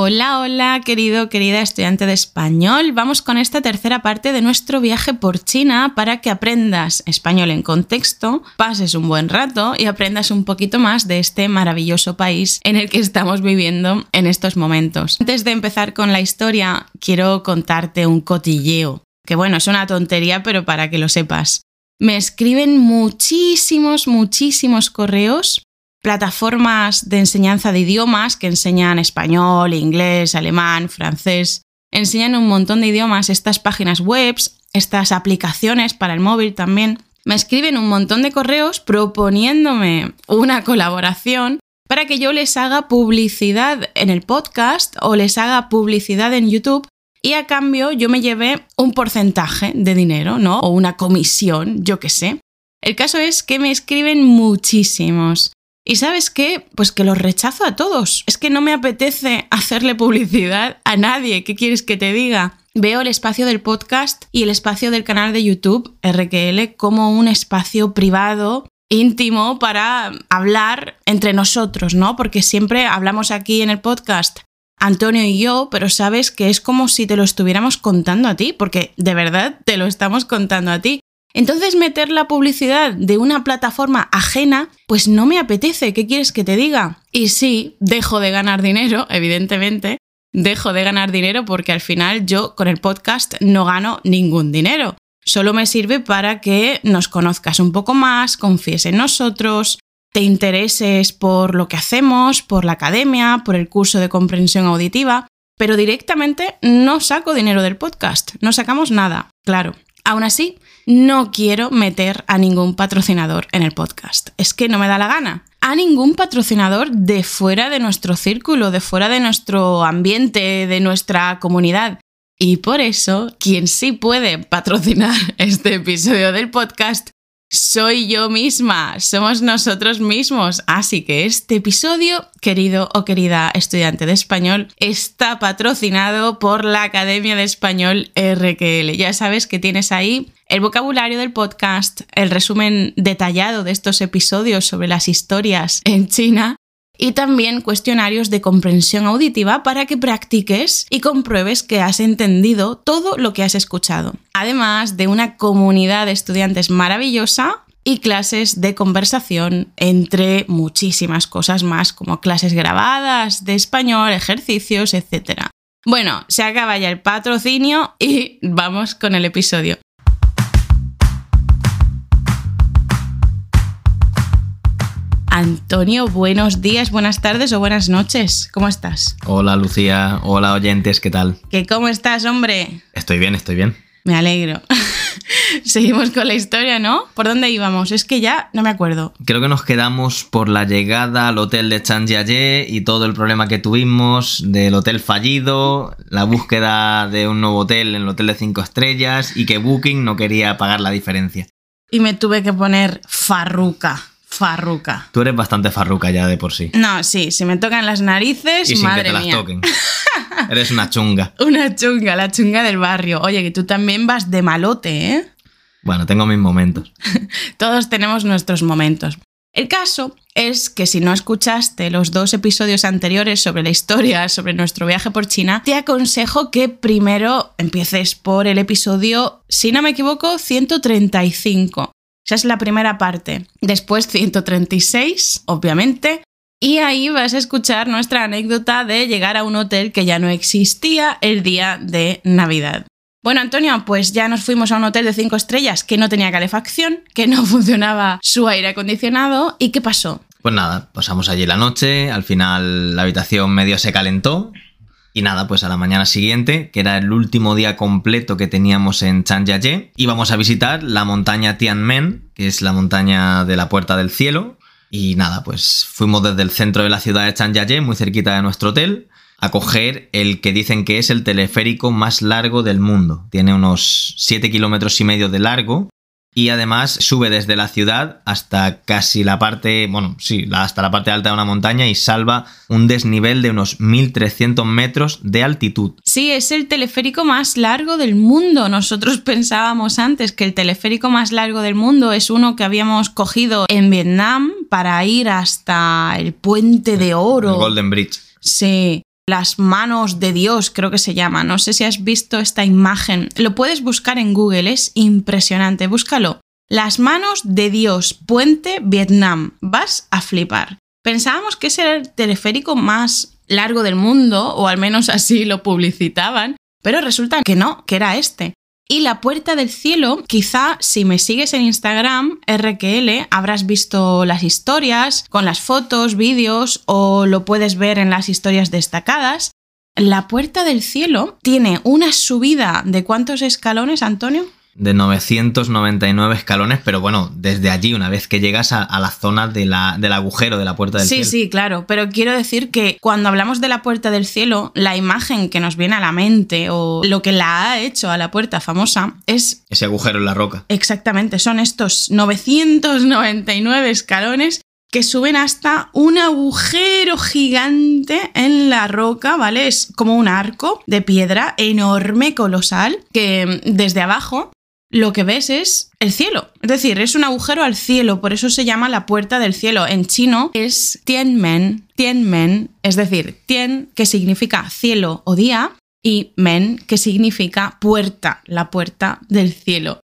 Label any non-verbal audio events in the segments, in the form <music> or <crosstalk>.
Hola, hola, querido, querida estudiante de español. Vamos con esta tercera parte de nuestro viaje por China para que aprendas español en contexto, pases un buen rato y aprendas un poquito más de este maravilloso país en el que estamos viviendo en estos momentos. Antes de empezar con la historia, quiero contarte un cotilleo, que bueno, es una tontería, pero para que lo sepas. Me escriben muchísimos, muchísimos correos plataformas de enseñanza de idiomas que enseñan español, inglés, alemán, francés. Enseñan un montón de idiomas, estas páginas web, estas aplicaciones para el móvil también. Me escriben un montón de correos proponiéndome una colaboración para que yo les haga publicidad en el podcast o les haga publicidad en YouTube y a cambio yo me llevé un porcentaje de dinero, ¿no? O una comisión, yo qué sé. El caso es que me escriben muchísimos. Y sabes qué? Pues que los rechazo a todos. Es que no me apetece <laughs> hacerle publicidad a nadie. ¿Qué quieres que te diga? Veo el espacio del podcast y el espacio del canal de YouTube, RQL, como un espacio privado íntimo para hablar entre nosotros, ¿no? Porque siempre hablamos aquí en el podcast Antonio y yo, pero sabes que es como si te lo estuviéramos contando a ti, porque de verdad te lo estamos contando a ti. Entonces meter la publicidad de una plataforma ajena, pues no me apetece, ¿qué quieres que te diga? Y sí, dejo de ganar dinero, <laughs> evidentemente, dejo de ganar dinero porque al final yo con el podcast no gano ningún dinero. Solo me sirve para que nos conozcas un poco más, confíes en nosotros, te intereses por lo que hacemos, por la academia, por el curso de comprensión auditiva, pero directamente no saco dinero del podcast, no sacamos nada, claro. Aún así, no quiero meter a ningún patrocinador en el podcast. Es que no me da la gana. A ningún patrocinador de fuera de nuestro círculo, de fuera de nuestro ambiente, de nuestra comunidad. Y por eso, quien sí puede patrocinar <laughs> este episodio del podcast soy yo misma, somos nosotros mismos. Así que este episodio, querido o querida estudiante de español, está patrocinado por la Academia de Español RQL. Ya sabes que tienes ahí el vocabulario del podcast, el resumen detallado de estos episodios sobre las historias en China y también cuestionarios de comprensión auditiva para que practiques y compruebes que has entendido todo lo que has escuchado. Además de una comunidad de estudiantes maravillosa y clases de conversación entre muchísimas cosas más como clases grabadas de español, ejercicios, etc. Bueno, se acaba ya el patrocinio y vamos con el episodio. Antonio, buenos días, buenas tardes o buenas noches. ¿Cómo estás? Hola Lucía, hola oyentes, ¿qué tal? ¿Qué cómo estás, hombre? Estoy bien, estoy bien. Me alegro. <laughs> Seguimos con la historia, ¿no? ¿Por dónde íbamos? Es que ya no me acuerdo. Creo que nos quedamos por la llegada al hotel de Chanjiaye y todo el problema que tuvimos del hotel fallido, la búsqueda de un nuevo hotel en el hotel de 5 estrellas y que Booking no quería pagar la diferencia. Y me tuve que poner farruca farruca. Tú eres bastante farruca ya de por sí. No, sí, si me tocan las narices, y sin madre que te las toquen. <laughs> eres una chunga. Una chunga, la chunga del barrio. Oye, que tú también vas de malote, ¿eh? Bueno, tengo mis momentos. <laughs> Todos tenemos nuestros momentos. El caso es que si no escuchaste los dos episodios anteriores sobre la historia, sobre nuestro viaje por China, te aconsejo que primero empieces por el episodio, si no me equivoco, 135 esa es la primera parte. Después 136, obviamente. Y ahí vas a escuchar nuestra anécdota de llegar a un hotel que ya no existía el día de Navidad. Bueno, Antonio, pues ya nos fuimos a un hotel de 5 estrellas que no tenía calefacción, que no <laughs> funcionaba su aire acondicionado. ¿Y qué pasó? Pues nada, pasamos allí la noche, al final la habitación medio se calentó, y nada, pues a la mañana siguiente, que era el último día completo que teníamos en Chanjiaye, íbamos a visitar la montaña Tianmen, que es la montaña de la Puerta del Cielo. Y nada, pues fuimos desde el centro de la ciudad de Chanjiaye, muy cerquita de nuestro hotel, a coger el que dicen que es el teleférico más largo del mundo. Tiene unos 7 kilómetros y medio de largo y además sube desde la ciudad hasta casi la parte, bueno, sí, hasta la parte alta de una montaña y salva un desnivel de unos 1300 metros de altitud. Sí, es el teleférico más largo del mundo. Nosotros <laughs> pensábamos antes que el teleférico más largo del mundo es uno que habíamos cogido en Vietnam para ir hasta el puente de oro. El Golden Bridge. Sí, las manos de Dios, creo que se llama. No sé si has visto esta imagen. Lo puedes buscar en Google, es impresionante. Búscalo. Las manos de Dios, puente Vietnam. Vas a flipar. Pensábamos que ese era el teleférico más largo del mundo, o al menos así lo publicitaban, pero resulta que no, que era este. Y la puerta del cielo, quizá si me sigues en Instagram, RQL, habrás visto las historias con las fotos, vídeos o lo puedes ver en las historias destacadas. La puerta del cielo tiene una subida de cuántos escalones, Antonio? De 999 escalones, pero bueno, desde allí, una vez que llegas a, la zona del agujero de la puerta del cielo. Sí, sí, claro, pero quiero decir que cuando hablamos de la puerta del cielo, la imagen que nos viene a la mente o lo que la ha hecho a la puerta famosa es... Ese agujero en la roca. Exactamente, son estos 999 escalones que suben hasta un agujero gigante en la roca, ¿vale? Es como un arco de piedra enorme, colosal, que desde abajo lo que ves es el cielo. Es decir, es un agujero al cielo, por eso se llama la puerta del cielo. En chino es Tianmen, Tianmen, es decir, Tien, que significa cielo o día, y Men, que significa puerta, la puerta del cielo.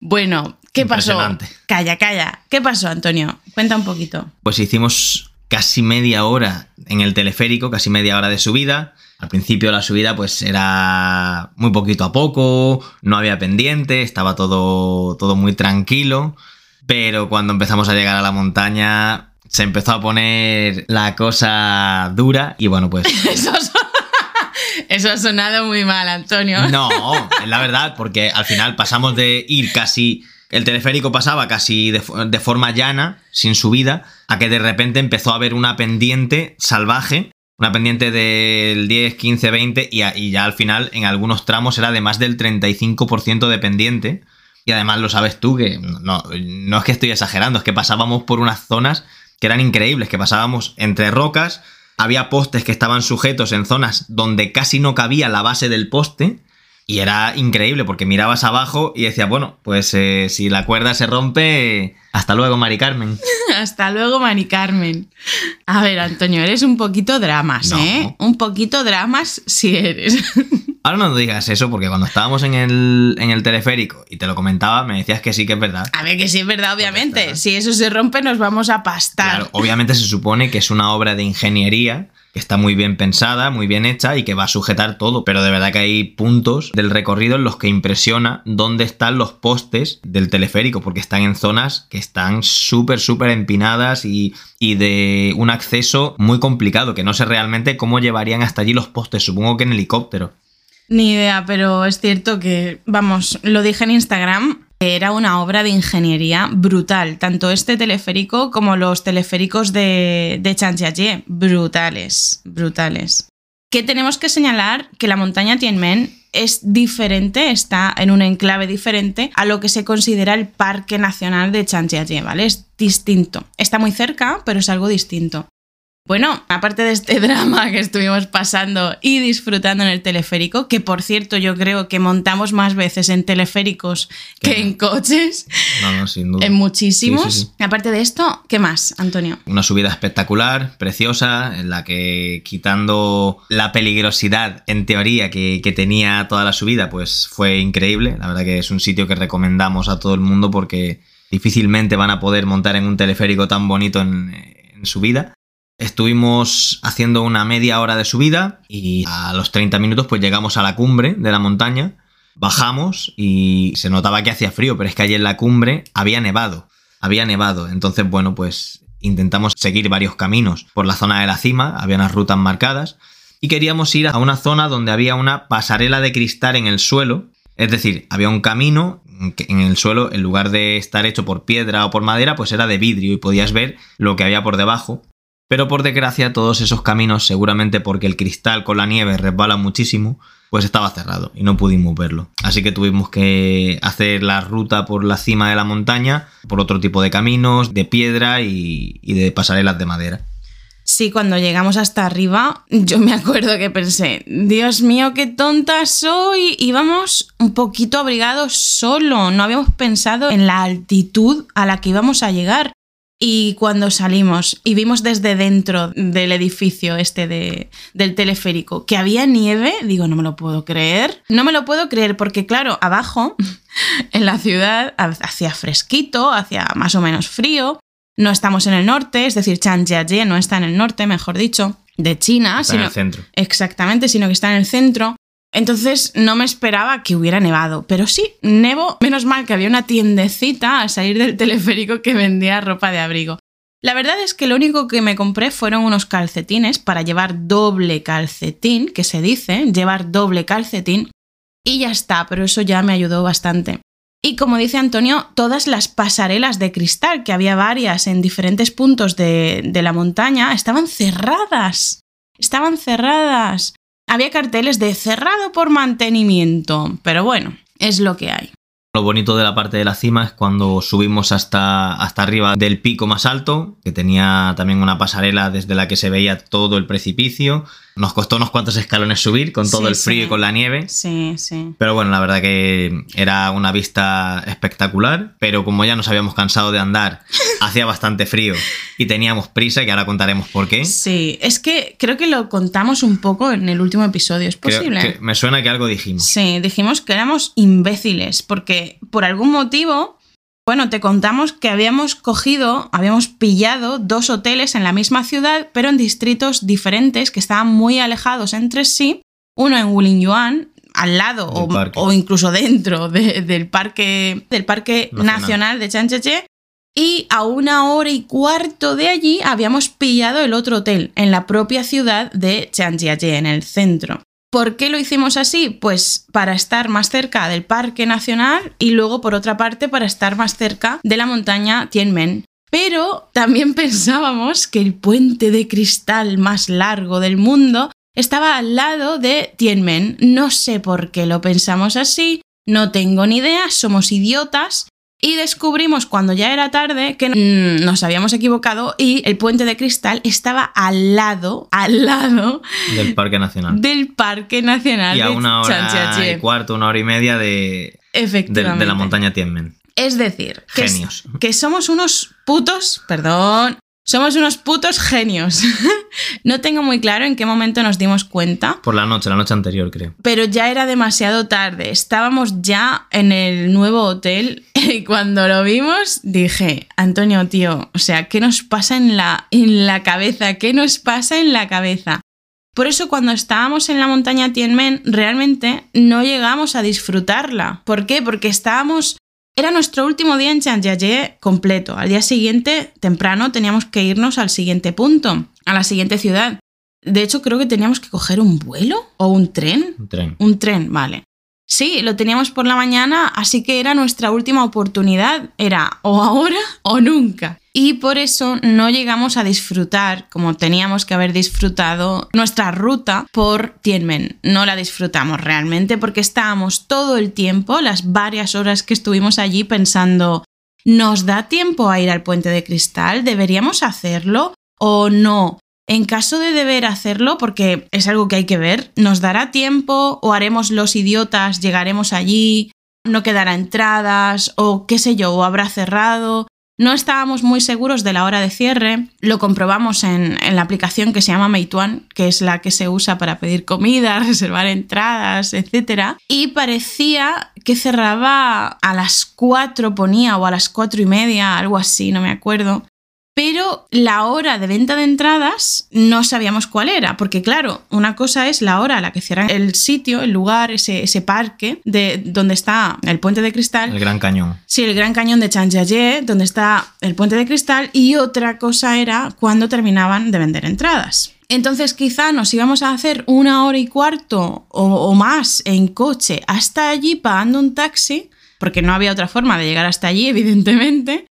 Bueno, ¿qué pasó? Calla, calla. ¿Qué pasó, Antonio? Cuenta un poquito. Pues hicimos casi media hora en el teleférico, casi media hora de subida. Al principio la subida pues era muy poquito a poco, no había pendiente, estaba todo, todo muy tranquilo, pero cuando empezamos a llegar a la montaña se empezó a poner la cosa dura y bueno pues... <laughs> <laughs> Eso, ha sonado muy mal, Antonio. No, es la verdad, porque al final pasamos de ir casi el teleférico pasaba casi de, forma llana, sin subida, a que de repente empezó a haber una pendiente salvaje, una pendiente del 10, 15, 20 y, ya al final en algunos tramos era de más del 35% de pendiente. Y además lo sabes tú, que no, no es que estoy exagerando, es que pasábamos por unas zonas que eran increíbles, que pasábamos entre rocas, había postes que estaban sujetos en zonas donde casi no cabía la base del poste y era increíble porque mirabas abajo y decías, bueno, pues eh, si la cuerda se rompe, hasta luego, Mari Carmen. <laughs> hasta luego, Mari Carmen. A ver, Antonio, eres un poquito dramas, ¿eh? Un poquito dramas si eres. <laughs> Ahora no digas eso porque cuando estábamos en el, en el teleférico y te lo comentaba, me decías que sí que es verdad. A ver, que sí es verdad, obviamente. Si eso se rompe, nos vamos a pastar. Claro, obviamente se supone que es una obra de ingeniería que está muy bien pensada, muy bien hecha y que va a sujetar todo, pero de verdad que hay puntos del recorrido en los que impresiona dónde están los postes del teleférico, porque están en zonas que están súper, súper empinadas y, y de un acceso muy complicado, que no sé realmente cómo llevarían hasta allí los postes, supongo que en helicóptero. Ni idea, pero es cierto que, vamos, lo dije en Instagram, era una obra de ingeniería brutal, tanto este teleférico como los teleféricos de, de. Brutales, brutales. Que tenemos que señalar que la montaña Tianmen es diferente, está en un enclave diferente a lo que se considera el Parque Nacional de Chanjiajie, ¿vale? Es distinto. Está muy cerca, pero es algo distinto. Bueno, aparte de este <laughs> drama que estuvimos pasando y disfrutando en el teleférico, que por cierto yo creo que montamos más veces en teleféricos que en coches. No, no, sin duda. <laughs> En muchísimos. Aparte de esto, ¿qué más, Antonio? Una subida espectacular, preciosa, en la que quitando la peligrosidad en teoría que, tenía toda la subida, pues fue increíble. La verdad que es un sitio que recomendamos a todo el mundo porque difícilmente van a poder montar en un teleférico tan bonito en, en su vida. Estuvimos haciendo una media hora de subida y a los 30 minutos pues llegamos a la cumbre de la montaña, bajamos y se notaba que hacía frío, pero es que allí en la cumbre había nevado, había nevado, entonces bueno pues intentamos seguir varios caminos por la zona de la cima, había unas rutas marcadas y queríamos ir a una zona donde había una pasarela de cristal en el suelo, es decir, había un camino que en el suelo, en lugar de estar hecho por piedra o por madera, pues era de vidrio y podías ver lo que había por debajo. Pero por desgracia todos esos caminos, seguramente porque el cristal con la nieve resbala muchísimo, pues estaba cerrado y no pudimos verlo. Así que tuvimos que hacer la ruta por la cima de la montaña, por otro tipo de caminos, de piedra y, de pasarelas de madera. Sí, cuando llegamos hasta arriba, yo me acuerdo que pensé, Dios mío, qué tonta soy. Íbamos un poquito abrigados solo, no habíamos pensado en la altitud a la que íbamos a llegar. Y cuando salimos y vimos desde dentro del edificio este de, del teleférico que había nieve, digo, no me lo puedo creer. No me lo puedo creer porque, claro, abajo, <laughs> en la ciudad, hacía fresquito, hacía más o menos frío. No estamos en el norte, es decir, Changjiajie no está en el norte, mejor dicho, de China. Está en el centro. Exactamente, sino que está en el centro. Entonces no me esperaba que hubiera nevado, pero sí, nevo, menos mal que había una tiendecita al salir del teleférico que vendía ropa de abrigo. La verdad es que lo único que me compré fueron unos calcetines para llevar doble calcetín, que se dice, llevar doble calcetín, y ya está, pero eso ya me ayudó bastante. Y como dice Antonio, todas las pasarelas de cristal, que había varias en diferentes puntos de, de la montaña, estaban cerradas. Estaban cerradas había carteles de cerrado por mantenimiento, pero bueno, es lo que hay. Lo bonito de la parte de la cima es cuando subimos hasta, hasta arriba del pico más alto, que tenía también una pasarela desde la que se veía todo el precipicio. Nos costó unos cuantos escalones subir con todo el frío y con la nieve. Sí, sí. Pero bueno, la verdad que era una vista espectacular. Pero como ya nos habíamos cansado de andar, <laughs> hacía bastante frío y teníamos prisa, que ahora contaremos por qué. Sí, es que creo que lo contamos un poco en el último episodio, ¿es posible? me suena que algo dijimos. Sí, dijimos que éramos imbéciles, porque por algún motivo bueno, te contamos que habíamos cogido, habíamos pillado dos hoteles en la misma ciudad, pero en distritos diferentes que estaban muy alejados entre sí. Uno en Wulingyuan, al lado o, incluso dentro del parque, del parque nacional. de Chancheche. Y a una hora y cuarto de allí habíamos pillado el otro hotel, en la propia ciudad de Chanjiaje, en el centro. ¿Por qué lo hicimos así? Pues para estar más cerca del Parque Nacional y luego, por otra parte, para estar más cerca de la montaña Tianmen. Pero también <laughs> pensábamos que el puente de cristal más largo del mundo estaba al lado de Tianmen. No sé por qué lo pensamos así, no tengo ni idea, somos idiotas, y descubrimos cuando ya era tarde que mm, nos habíamos equivocado y el puente de cristal estaba al lado, al lado del Parque Nacional. Del Parque Nacional. Y a una hora y cuarto, una hora y media de, de, de la montaña Tianmen. Es decir, Genios. que somos unos putos, perdón, somos unos putos genios. <laughs> no tengo muy claro en qué momento nos dimos cuenta. Por la noche, la noche anterior, creo. Pero ya era demasiado tarde. Estábamos ya en el nuevo hotel y cuando lo vimos dije, Antonio, tío, o sea, ¿qué nos pasa en la, en la cabeza? ¿Qué nos pasa en la cabeza? Por eso cuando estábamos en la montaña Tianmen realmente no llegamos a disfrutarla. ¿Por qué? Porque estábamos era nuestro último día en Chanjiaye completo. Al día siguiente, temprano, teníamos que irnos al siguiente punto, a la siguiente ciudad. De hecho, creo que teníamos que coger un vuelo o un tren. Un tren. Un tren, vale. Sí, lo teníamos por la mañana, así que era nuestra última oportunidad. Era o ahora o nunca y por eso no llegamos a disfrutar como teníamos que haber disfrutado nuestra ruta por Tianmen. No la disfrutamos realmente porque estábamos todo el tiempo, las varias horas que estuvimos allí pensando, ¿nos da tiempo a ir al puente de cristal? ¿Deberíamos hacerlo o no? En caso de deber hacerlo, porque es algo que hay que ver, ¿nos dará tiempo o haremos los idiotas, llegaremos allí, no quedará entradas o qué sé yo, o habrá cerrado? No estábamos muy seguros de la hora de cierre, lo comprobamos en, la aplicación que se llama Meituan, que es la que se usa para pedir comida, <laughs> reservar entradas, etc. Y parecía que cerraba a las 4, ponía, o a las cuatro y media, algo así, no me acuerdo pero la hora de venta de entradas no sabíamos cuál era, porque claro, una cosa es la hora a la que cierran el sitio, el lugar, ese, parque de donde está el puente de cristal. El Gran Cañón. Sí, el Gran Cañón de Chanjiaye, donde está el puente de cristal, y otra cosa era cuando terminaban de vender entradas. Entonces quizá nos íbamos a hacer una hora y cuarto o, o más en coche hasta allí pagando un taxi, porque no había otra forma de llegar hasta allí, <laughs> evidentemente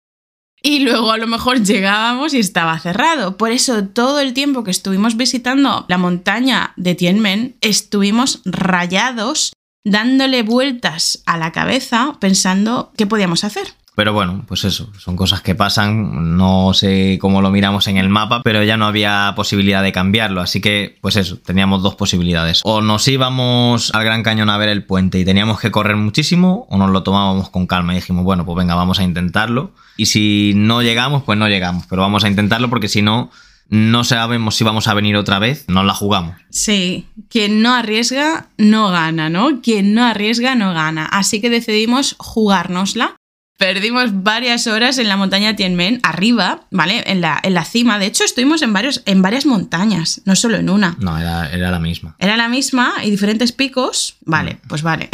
y luego a lo mejor llegábamos y estaba cerrado. Por eso todo el tiempo que estuvimos visitando la montaña de Tianmen, estuvimos rayados, dándole vueltas a la cabeza pensando qué podíamos hacer. Pero bueno, pues eso, son cosas que pasan, no sé cómo lo miramos en el mapa, pero ya no había posibilidad de cambiarlo, así que pues eso, teníamos dos posibilidades. O nos íbamos al Gran Cañón a ver el puente y teníamos que correr muchísimo, o nos lo tomábamos con calma y dijimos, bueno, pues venga, vamos a intentarlo. Y si no llegamos, pues no llegamos, pero vamos a intentarlo porque si no, no sabemos si vamos a venir otra vez, nos la jugamos. Sí, quien no arriesga no gana, ¿no? Quien no arriesga no gana. Así que decidimos jugárnosla Perdimos varias horas en la montaña Tianmen, arriba, ¿vale? En la, en la cima. De hecho, estuvimos en, varios, en varias montañas, no solo en una. No, era, era la misma. Era la misma y diferentes picos. Vale, mm. pues vale.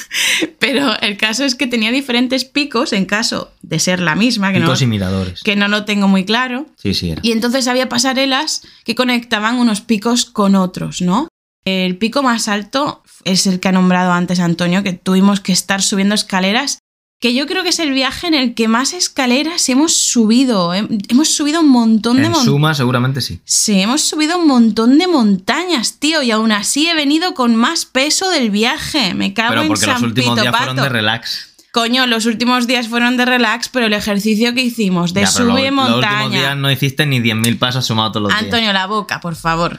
<laughs> Pero el caso es que tenía diferentes picos en caso de ser la misma. Que picos no, y miradores. Que no lo tengo muy claro. Sí, sí, era. Y entonces había pasarelas que conectaban unos picos con otros, ¿no? El pico más alto es el que ha nombrado antes Antonio, que tuvimos que estar subiendo escaleras que yo creo que es el viaje en el que más escaleras hemos subido. Hemos subido un montón de montañas. En suma, seguramente sí. Sí, hemos subido un montón de montañas, tío, y aún así he venido con más peso del viaje. Me cago pero en porque los últimos días fueron de relax. Coño, los últimos días fueron de relax, pero el ejercicio que hicimos de subir montaña. Los últimos días no hiciste ni 10.000 pasos sumados todos los días. Antonio, la boca, por favor.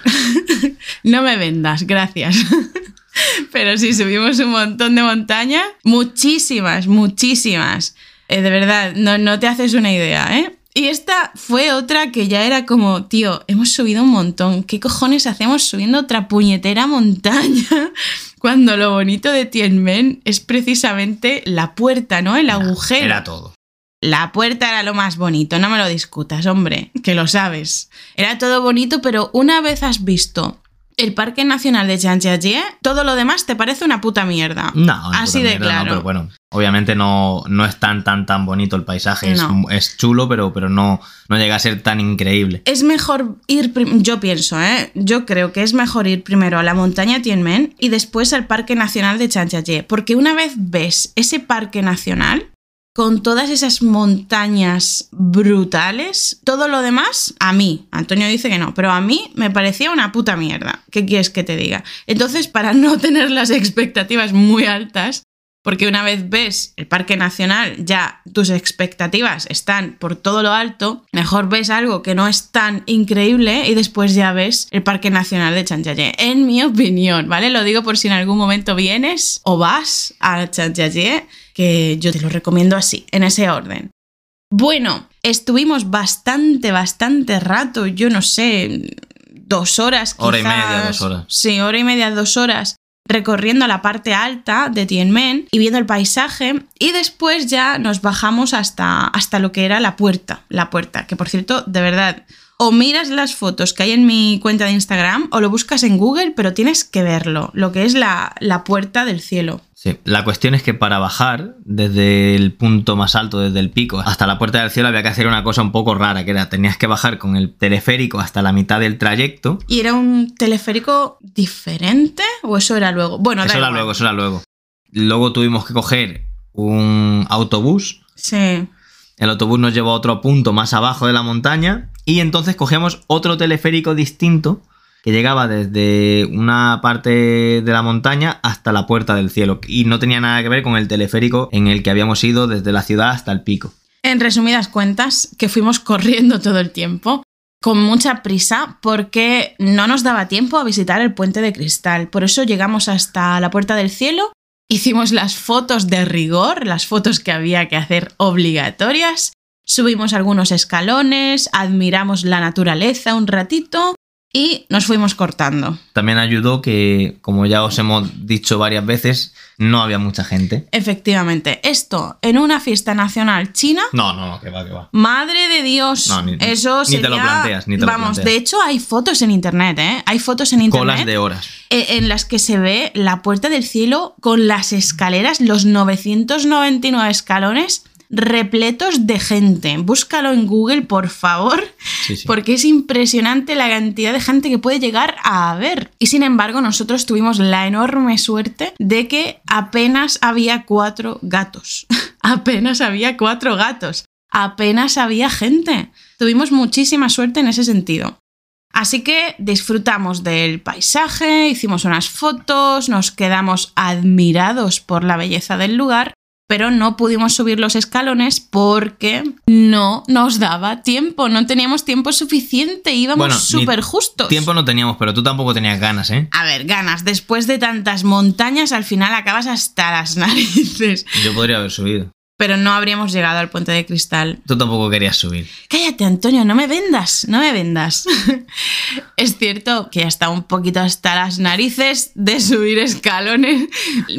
<laughs> no me vendas, gracias. <laughs> <laughs> Pero sí, subimos un montón de montañas. Muchísimas, muchísimas. Eh, de verdad, no, no te haces una idea, ¿eh? Y esta fue otra que ya era como, tío, hemos subido un montón. ¿Qué cojones hacemos subiendo otra puñetera montaña? <laughs> Cuando lo bonito de Tianmen es precisamente la puerta, ¿no? El agujero. Era todo. La puerta era lo más bonito, no me lo discutas, hombre, que lo sabes. Era todo bonito, pero una vez has visto el Parque Nacional de Zhangjiajie, todo lo demás te parece una puta mierda. No, así de claro. pero bueno, obviamente no, no es tan, tan, tan bonito el paisaje. Es, chulo, pero, pero no, no llega a ser tan increíble. Es mejor ir, yo pienso, ¿eh? yo creo que es mejor ir primero a la montaña Tianmen y después al Parque Nacional de Zhangjiajie, porque una vez ves ese parque nacional, con todas esas montañas brutales, todo lo demás, a mí, Antonio dice que no, pero a mí me parecía una puta mierda. ¿Qué quieres que te diga? Entonces, para no tener las expectativas muy altas, porque una vez ves el Parque Nacional, ya tus expectativas están por todo lo alto, mejor ves algo que no es tan increíble y después ya ves el Parque Nacional de Chanchayé. En mi opinión, ¿vale? Lo digo por si en algún momento vienes o vas a Chanchayé que yo te lo recomiendo así, en ese orden. Bueno, estuvimos bastante, bastante rato, yo no sé, dos horas. hora y media, dos horas. Sí, hora y media, dos horas recorriendo la parte alta de Tianmen y viendo el paisaje y después ya nos bajamos hasta, hasta lo que era la puerta, la puerta, que por cierto, de verdad, o miras las fotos que hay en mi cuenta de Instagram o lo buscas en Google, pero tienes que verlo, lo que es la, la puerta del cielo. Sí, la cuestión es que para bajar desde el punto más alto, desde el pico hasta la puerta del cielo, había que hacer una cosa un poco rara, que era tenías que bajar con el teleférico hasta la mitad del trayecto. ¿Y era un teleférico diferente o eso era luego? Bueno, eso era luego, eso era luego. Luego tuvimos que coger un autobús. Sí. El autobús nos llevó a otro punto más abajo de la montaña y entonces cogíamos otro teleférico distinto que llegaba desde una parte de la montaña hasta la puerta del cielo y no tenía nada que ver con el teleférico en el que habíamos ido desde la ciudad hasta el pico. En resumidas cuentas, que fuimos corriendo todo el tiempo, con mucha prisa, porque no nos daba tiempo a visitar el puente de cristal. Por eso llegamos hasta la puerta del cielo, hicimos las fotos de rigor, las fotos que había que hacer obligatorias, subimos algunos escalones, admiramos la naturaleza un ratito y nos fuimos cortando. También ayudó que, como ya os hemos dicho varias veces, no había mucha gente. Efectivamente, esto en una fiesta nacional china. No, no, que va, que va. Madre de Dios. No, ni, eso ni te lo planteas, ni te Vamos, lo de hecho hay fotos en internet, ¿eh? Hay fotos en internet. Colas de horas. E, en las que se ve la puerta del cielo con las escaleras, los 999 escalones repletos de gente. Búscalo en Google, por favor, porque es impresionante la cantidad de gente que puede llegar a ver. Y sin embargo, nosotros tuvimos la enorme suerte de que apenas había cuatro gatos. <laughs> apenas había cuatro gatos. Apenas había gente. Tuvimos muchísima suerte en ese sentido. Así que disfrutamos del paisaje, hicimos unas fotos, nos quedamos admirados por la belleza del lugar pero no pudimos subir los escalones porque no nos daba tiempo, no teníamos tiempo suficiente, íbamos Bueno, súper justos. Tiempo no teníamos, pero tú tampoco tenías ganas, ¿eh? A ver, ganas, después de tantas montañas, al final acabas hasta las <laughs> narices, Yo podría haber subido. Pero no habríamos llegado al puente de cristal. Tú tampoco querías subir. Cállate, Antonio, no me vendas, no me vendas. <laughs> es cierto que hasta un poquito hasta las narices de subir escalones.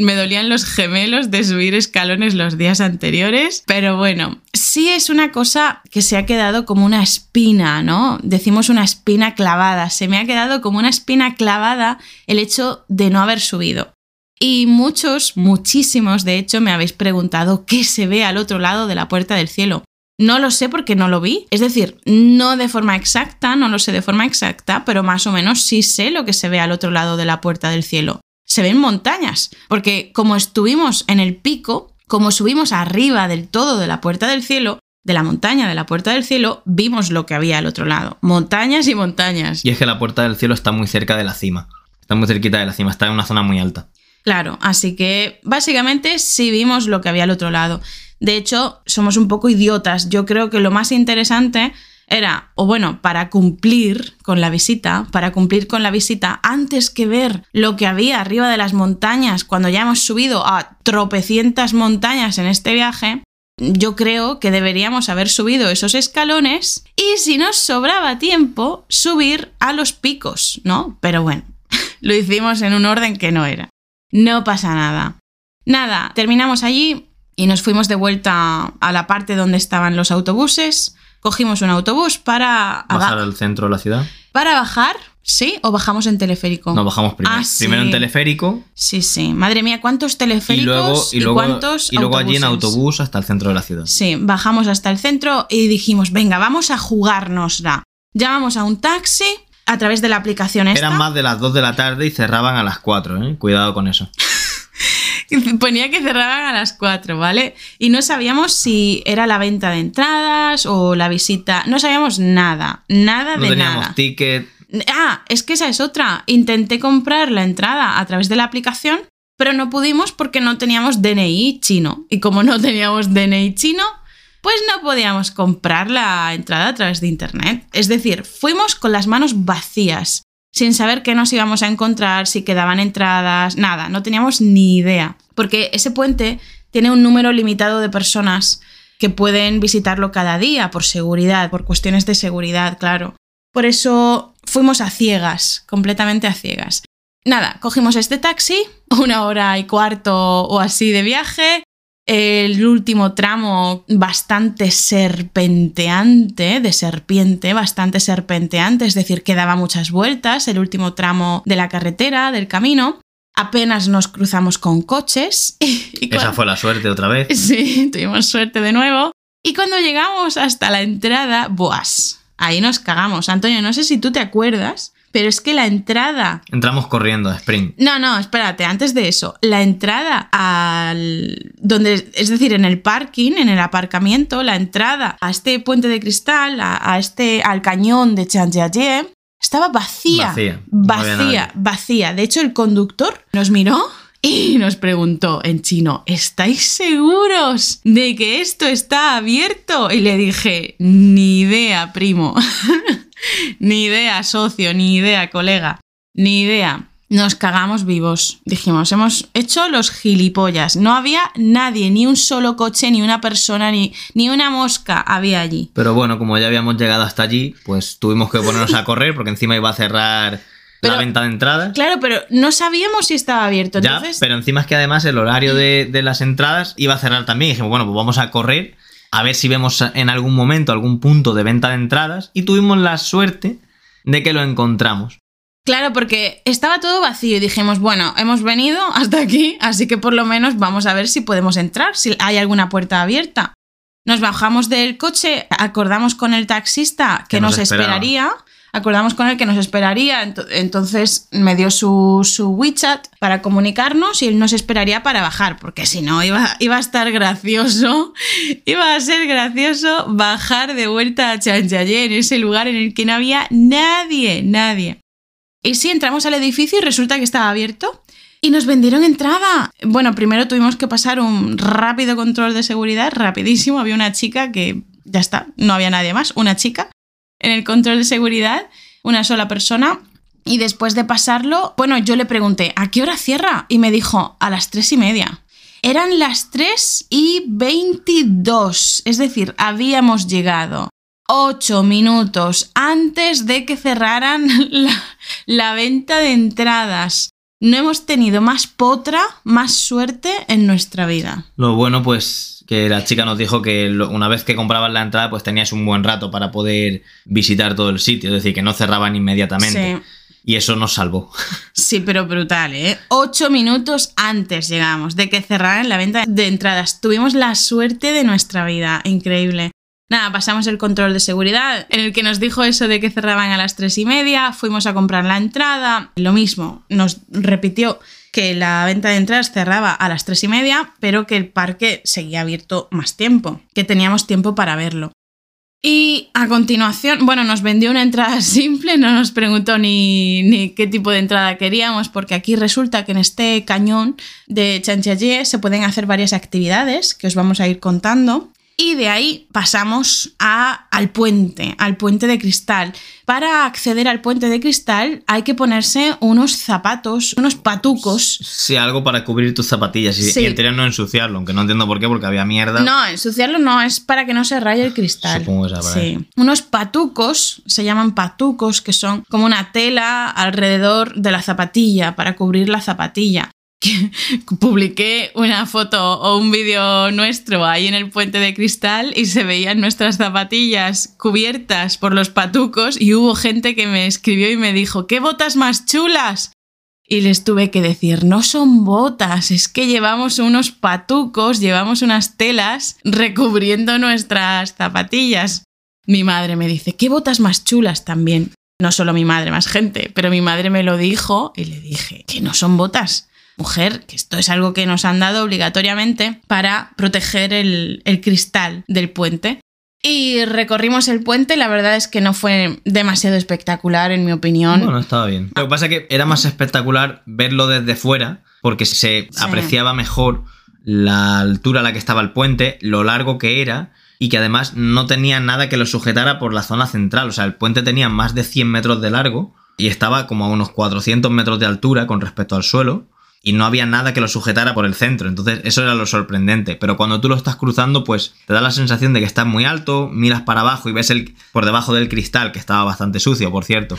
Me dolían los gemelos de subir escalones los días anteriores, pero bueno, sí es una cosa que se ha quedado como una espina, ¿no? Decimos una espina clavada. Se me ha quedado como una espina clavada el hecho de no haber subido. Y muchos, muchísimos, de hecho, me habéis preguntado qué se ve al otro lado de la puerta del cielo. No lo sé porque no lo vi. Es decir, no de forma exacta, no lo sé de forma exacta, pero más o menos sí sé lo que se ve al otro lado de la puerta del cielo. Se ven montañas, porque como estuvimos en el pico, como subimos arriba del todo de la puerta del cielo, de la montaña de la puerta del cielo, vimos lo que había al otro lado. Montañas y montañas. Y es que la puerta del cielo está muy cerca de la cima. Está muy cerquita de la cima, está en una zona muy alta. Claro, así que básicamente sí vimos lo que había al otro lado. De hecho, somos un poco idiotas. Yo creo que lo más interesante era, o bueno, para cumplir con la visita, para cumplir con la visita, antes que ver lo que había arriba de las montañas, cuando ya hemos subido a tropecientas montañas en este viaje, yo creo que deberíamos haber subido esos escalones y si nos sobraba tiempo, subir a los picos, ¿no? Pero bueno, <laughs> lo hicimos en un orden que no era. No pasa nada. Nada, terminamos allí y nos fuimos de vuelta a la parte donde estaban los autobuses. Cogimos un autobús para Bajar al centro de la ciudad. para bajar, ¿sí? ¿O bajamos en teleférico? No, bajamos primero. Ah, sí. Primero en teleférico Sí, sí. Madre mía, ¿cuántos y teleféricos luego, y luego, cuántos y luego allí en autobuses? autobús hasta el centro de la ciudad. Sí, bajamos hasta el centro y dijimos, venga, vamos a jugárnosla. Llamamos a un taxi a través de la aplicación esta. Eran más de las 2 de la tarde y cerraban a las 4, ¿eh? Cuidado con eso. <laughs> Ponía que cerraban a las 4, ¿vale? Y no sabíamos si era la venta de entradas o la visita. No sabíamos nada, nada No de teníamos nada. ticket. Ah, es que esa es otra. Intenté comprar la entrada a través de la aplicación, pero no pudimos porque no teníamos DNI chino. Y como no teníamos DNI chino, pues no podíamos comprar la entrada a través de internet. Es decir, fuimos con las manos vacías, sin saber qué nos íbamos a encontrar, si quedaban entradas, nada, no teníamos ni idea. Porque ese puente tiene un número limitado de personas que pueden visitarlo cada día por seguridad, por cuestiones de seguridad, claro. Por eso fuimos a ciegas, completamente a ciegas. Nada, cogimos este taxi, <laughs> una hora y cuarto o así de viaje. El último tramo bastante serpenteante, de serpiente, bastante serpenteante, es decir, que daba muchas vueltas, el último tramo de la carretera, del camino. Apenas nos cruzamos con coches. <laughs> Y Esa fue la suerte otra vez. Sí, tuvimos suerte de nuevo. Y cuando llegamos hasta la entrada, ¡buas! Ahí nos cagamos. Antonio, no sé si tú te acuerdas, pero es que la entrada... Entramos corriendo a Spring. No, no, espérate, antes de eso, la entrada al... donde, es decir, en el parking, en el aparcamiento, la entrada a este puente de cristal, a, a este, al cañón de Chanjiajie, estaba vacía. Vacía, Vacía, vacía. De hecho, el conductor nos miró y nos preguntó en chino, ¿estáis seguros de que esto está abierto? Y le dije, ni idea, primo. <laughs> <laughs> ni idea, socio, ni idea, colega. Ni idea. Nos cagamos vivos. Dijimos, hemos hecho los gilipollas. No había nadie, ni un solo coche, ni una persona, ni, ni una mosca había allí. Pero bueno, como ya habíamos llegado hasta allí, pues tuvimos que ponernos a correr porque encima iba a cerrar Pero- la venta de entradas. Claro, pero no sabíamos si estaba abierto. Ya, Entonces, pero encima es que además el horario de, de las entradas iba a cerrar también. Dijimos, bueno, pues vamos a correr a ver si vemos en algún momento algún punto de venta de entradas. Y tuvimos la suerte de que lo encontramos. Claro, porque estaba todo vacío y dijimos, bueno, hemos venido hasta aquí, así que por lo menos vamos a ver si podemos entrar, si hay alguna puerta abierta. Nos bajamos del coche, acordamos con el taxista que, Que nos, esperaría, acordamos con él que nos esperaría, ento- entonces me dio su, su WeChat para comunicarnos y él nos esperaría para bajar, porque si no iba, iba a estar gracioso, <laughs> iba a ser gracioso bajar de vuelta a Chanchayé, en ese lugar en el que no había nadie, nadie. Y sí, entramos al edificio y resulta que estaba abierto. Y nos vendieron entrada. Bueno, primero tuvimos que pasar un rápido control de seguridad, rapidísimo. Había una chica que, ya está, no había nadie más, una chica en el control de seguridad, una sola persona. Y después de pasarlo, bueno, yo le pregunté, ¿a qué hora cierra? Y me dijo, a las tres y media. Eran las 3 y 22, es decir, habíamos llegado 8 minutos antes de que cerraran <laughs> la, la, venta de entradas. No hemos tenido más potra, más suerte en nuestra vida. Lo bueno, pues, que la chica nos dijo que una vez que comprabas la entrada, pues tenías un buen rato para poder visitar todo el sitio, es decir, que no cerraban inmediatamente. Sí. Y eso nos salvó. Sí, pero brutal, ¿eh? Ocho minutos antes llegamos de que cerraran la venta de entradas. Tuvimos la suerte de nuestra vida, increíble. Nada, pasamos el control de seguridad en el que nos dijo eso de que cerraban a las tres y media, fuimos a comprar la entrada, lo mismo, nos repitió que la venta de entradas cerraba a las tres y media, pero que el parque seguía abierto más tiempo, que teníamos tiempo para verlo. Y a continuación, bueno, nos vendió una entrada <laughs> simple, no nos preguntó ni, ni, qué tipo de entrada queríamos, porque aquí resulta que en este cañón de Chanchallé se pueden hacer varias actividades que os vamos a ir contando. Y de ahí pasamos a, al puente, al puente de cristal. Para acceder al puente de cristal hay que ponerse unos zapatos, unos patucos. Sí, algo para cubrir tus zapatillas y, sí. y no ensuciarlo, aunque no entiendo por qué, porque había mierda. No, ensuciarlo no, es para que no se raye el cristal. Supongo que Sí. Unos patucos, se llaman patucos, que son como una tela alrededor de la zapatilla, para cubrir la zapatilla <laughs> publiqué una foto o un vídeo nuestro ahí en el puente de cristal y se veían nuestras zapatillas cubiertas por los patucos y hubo gente que me escribió y me dijo, ¡qué botas más chulas! Y les tuve que decir, no son botas, es que llevamos unos patucos, llevamos unas telas recubriendo nuestras zapatillas. Mi madre me dice, ¿qué botas más chulas también? No solo mi madre, más gente, pero mi madre me lo dijo y le dije, que no son botas mujer, que esto es algo que nos han dado obligatoriamente para proteger el, el, cristal del puente. Y recorrimos el puente, la verdad es que no fue demasiado espectacular en mi opinión. Bueno, estaba bien. Lo que pasa es que era más espectacular verlo desde fuera, porque se sí. apreciaba mejor la altura a la que estaba el puente, lo largo que era y que además no tenía nada que lo sujetara por la zona central. O sea, el puente tenía más de 100 metros de largo y estaba como a unos 400 metros de altura con respecto al suelo y no había nada que lo sujetara por el centro. Entonces eso era lo sorprendente. Pero cuando tú lo estás cruzando, pues te da la sensación de que estás muy alto, miras para abajo y ves el, por debajo del cristal, que estaba bastante sucio, por cierto.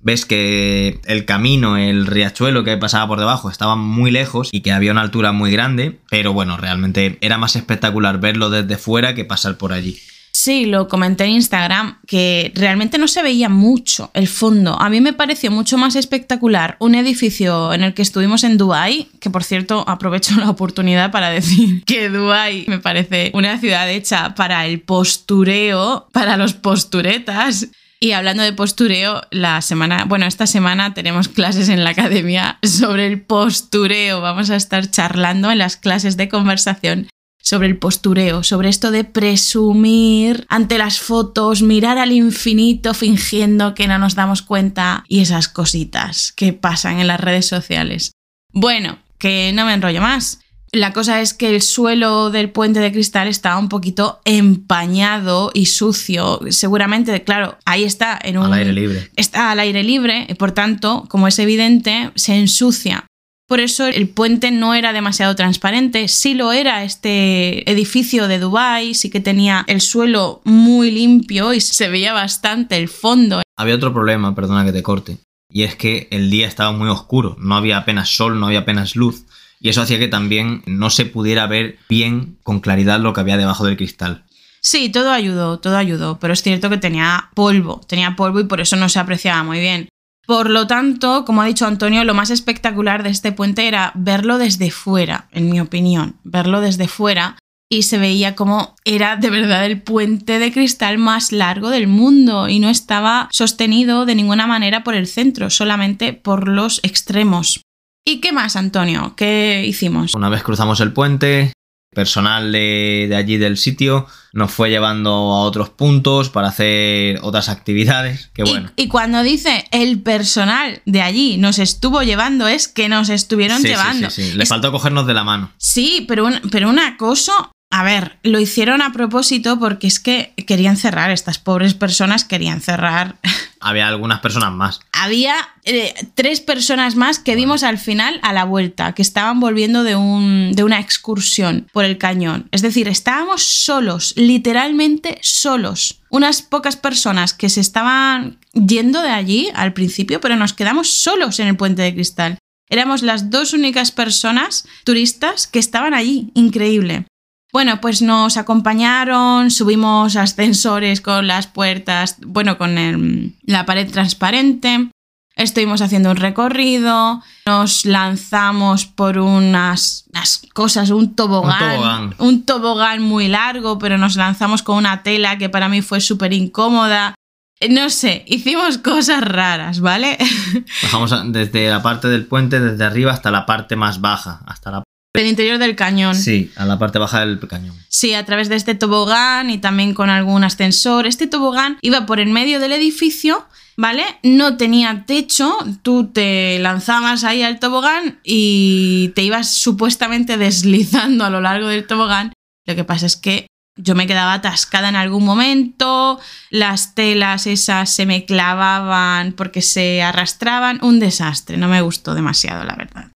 Ves que el camino, el riachuelo que pasaba por debajo estaba muy lejos y que había una altura muy grande, pero bueno, realmente era más espectacular verlo desde fuera que pasar por allí. Sí, lo comenté en Instagram, que realmente no se veía mucho el fondo. A mí me pareció mucho más espectacular un edificio en el que estuvimos en Dubai, que por cierto aprovecho <laughs> la oportunidad para decir que Dubai me parece una ciudad hecha para el postureo, para los posturetas. Y hablando de postureo, la semana, bueno, esta semana tenemos clases en la academia sobre el postureo. Vamos a estar charlando en las clases de conversación sobre el postureo, sobre esto de presumir ante las fotos, mirar al infinito fingiendo que no nos damos cuenta y esas cositas que pasan en las redes sociales. Bueno, que no me enrollo más. La cosa es que el suelo del puente de cristal está un poquito empañado y sucio. Seguramente, claro, ahí está en un. Al aire libre. Está al aire libre y por tanto, como es evidente, se ensucia. Por eso el puente no era demasiado transparente. Sí lo era este edificio de Dubai, sí que tenía el suelo muy limpio y se veía bastante el fondo. Había otro problema, perdona que te corte, y es que el día estaba muy oscuro, no había apenas sol, no había apenas luz. Y eso hacía que también no se pudiera ver bien con claridad lo que había debajo del cristal. Sí, todo ayudó, todo ayudó, pero es cierto que tenía polvo, tenía polvo y por eso no se apreciaba muy bien. Por lo tanto, como ha dicho Antonio, lo más espectacular de este puente era verlo desde fuera, en mi opinión, verlo desde fuera y se veía como era de verdad el puente de cristal más largo del mundo y no estaba sostenido de ninguna manera por el centro, solamente por los extremos. ¿Y qué más, Antonio? ¿Qué hicimos? Una vez cruzamos el puente, personal de, de allí del sitio nos fue llevando a otros puntos para hacer otras actividades. Que Y- bueno. y, cuando dice el personal de allí nos estuvo llevando, es que nos estuvieron sí, llevando. sí, sí. Le Es- faltó cogernos de la mano. Sí, pero un, pero un acoso. A ver, lo hicieron a propósito porque es que querían cerrar, estas pobres personas querían cerrar. <laughs> Había algunas personas más. Había eh, tres personas más que vimos al final a la vuelta, que estaban volviendo de, un, de una excursión por el cañón. Es decir, estábamos solos, literalmente solos. Unas pocas personas que se estaban yendo de allí al principio, pero nos quedamos solos en el puente de cristal. Éramos las dos únicas personas turistas que estaban allí. Increíble. Bueno, pues nos acompañaron, subimos ascensores con las puertas, bueno, con el- la pared transparente. Estuvimos haciendo un recorrido, nos lanzamos por unas, unas cosas, un tobogán, tobogán. un tobogán muy largo, pero nos lanzamos con una tela que para mí fue súper incómoda. Eh, No sé, hicimos cosas raras, ¿vale? <laughs> Bajamos desde la parte del puente, desde arriba hasta la parte más baja. Hasta la. El interior del cañón. Sí, a la parte baja del cañón. Sí, a través de este tobogán y también con algún ascensor. Este tobogán iba por en medio del edificio, ¿vale? No tenía techo, tú te lanzabas ahí al tobogán y te ibas supuestamente deslizando a lo largo del tobogán. Lo que pasa es que yo me quedaba atascada en algún momento, las telas esas se me clavaban porque se arrastraban, un desastre, no me gustó demasiado, la verdad.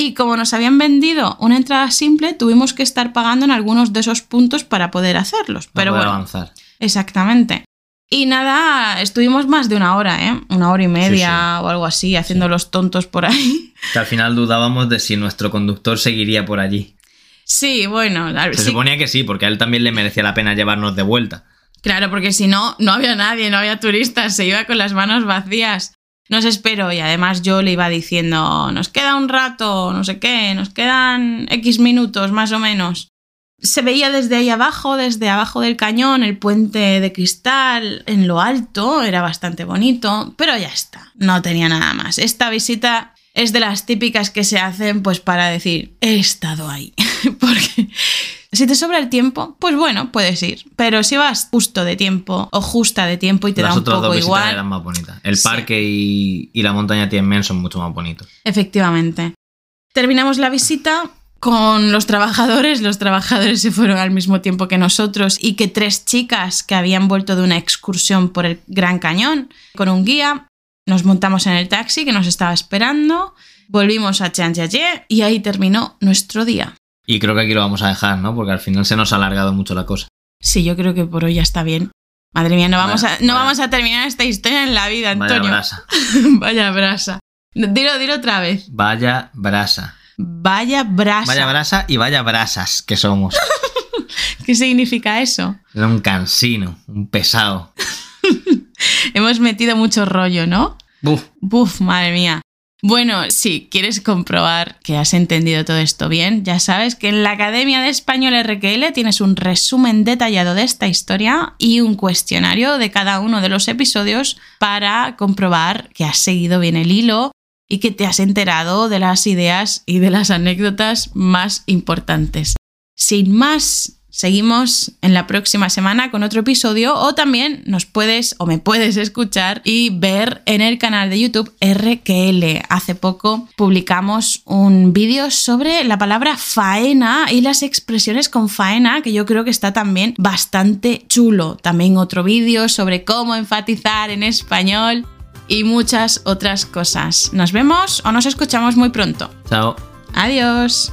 Y como nos habían vendido una entrada simple, tuvimos que estar pagando en algunos de esos puntos para poder hacerlos. Para Pero poder bueno, avanzar. exactamente. Y nada, estuvimos más de una hora, ¿eh? Una hora y media o algo así, haciendo los tontos por ahí. <laughs> Que al final dudábamos de si nuestro conductor seguiría por allí. Sí, bueno, Se suponía que sí, porque a él también le merecía la pena llevarnos de vuelta. claro, porque si no, no había nadie, no había turistas, se iba con las manos vacías. Nos espero y además yo le iba diciendo, nos queda un rato, no sé qué, nos quedan X minutos más o menos. Se veía desde ahí abajo, desde abajo del cañón, el puente de cristal en lo alto, era bastante bonito, pero ya está, no tenía nada más. Esta visita es de las típicas que se hacen pues para decir, he estado ahí, <laughs> porque si te sobra el tiempo, pues bueno, puedes ir, pero si vas justo de tiempo o justa de tiempo y te Las da un otras poco dos igual, eran más bonitas. El Sí. parque y, y la montaña Tianmen son mucho más bonitos. Efectivamente. Terminamos la visita con los trabajadores. Los trabajadores se fueron al mismo tiempo que nosotros y que tres chicas que habían vuelto de una excursión por el Gran Cañón con un guía. Nos montamos en el taxi que nos estaba esperando. Volvimos a Chanjiaye y ahí terminó nuestro día. Y creo que aquí lo vamos a dejar, ¿no? Porque al final se nos ha alargado mucho la cosa. Sí, yo creo que por hoy ya está bien. Madre mía, no vamos, Vaya, a, no vaya. vamos a terminar esta historia en la vida, Vaya Antonio. brasa. <laughs> Vaya brasa. Dilo, dilo otra vez. Vaya brasa. Vaya brasa. Vaya brasa y vaya brasas que somos. <laughs> ¿Qué significa eso? Era un cansino, un pesado. <laughs> Hemos metido mucho rollo, ¿no? Buf. Buf, madre mía. Bueno, si quieres comprobar que has entendido todo esto bien, ya sabes que en la Academia de Español RQL tienes un resumen detallado de esta historia y un cuestionario de cada uno de los episodios para comprobar que has seguido bien el hilo y que te has enterado de las ideas y de las anécdotas más importantes. Sin más, seguimos en la próxima semana con otro episodio o también nos puedes o me puedes escuchar y ver en el canal de YouTube RQL. Hace poco publicamos un vídeo sobre la palabra faena y las expresiones con faena que yo creo que está también bastante chulo. También otro vídeo sobre cómo enfatizar en español y muchas otras cosas. Nos vemos o nos escuchamos muy pronto. Chao. Adiós.